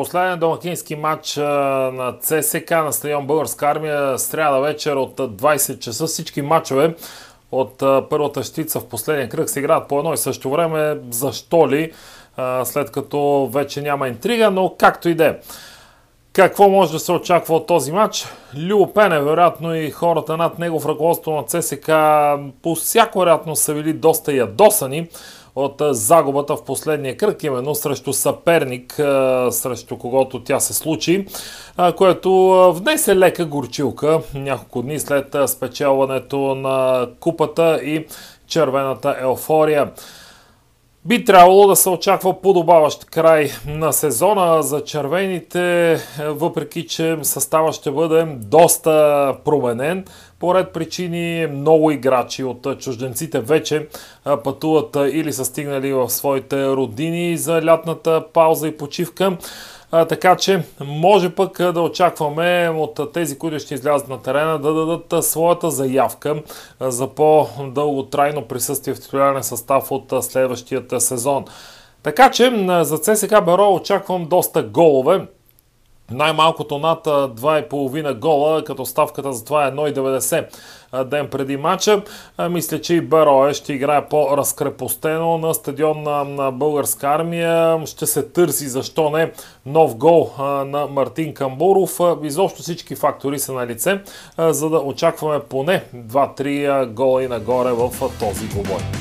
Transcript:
Последен домакински матч на ЦСК на стадион Българска армия сряда вечер от 20 часа. Всички матчове от първата щица в последния кръг се играят по едно и също време. Защо ли? След като вече няма интрига, но както и да е. Какво може да се очаква от този матч? Любо Пене, вероятно и хората над него в ръководство на ЦСК по всяко вероятно са били доста ядосани от загубата в последния кръг, именно срещу съперник, срещу когото тя се случи, което внесе лека горчилка няколко дни след спечелването на купата и червената еуфория. Би трябвало да се очаква подобаващ край на сезона за червените, въпреки че състава ще бъде доста променен. По ред причини много играчи от чужденците вече пътуват или са стигнали в своите родини за лятната пауза и почивка. А, така че може пък да очакваме от тези, които ще излязат на терена, да дадат своята заявка за по-дълготрайно присъствие в титулярен състав от следващият сезон. Така че за ЦСК Беро очаквам доста голове най-малкото над 2,5 гола, като ставката за това е 1,90 ден преди матча. Мисля, че и Берое ще играе по-разкрепостено на стадион на българска армия. Ще се търси, защо не, нов гол на Мартин Камбуров. Изобщо всички фактори са на лице, за да очакваме поне 2-3 гола и нагоре в този двубой.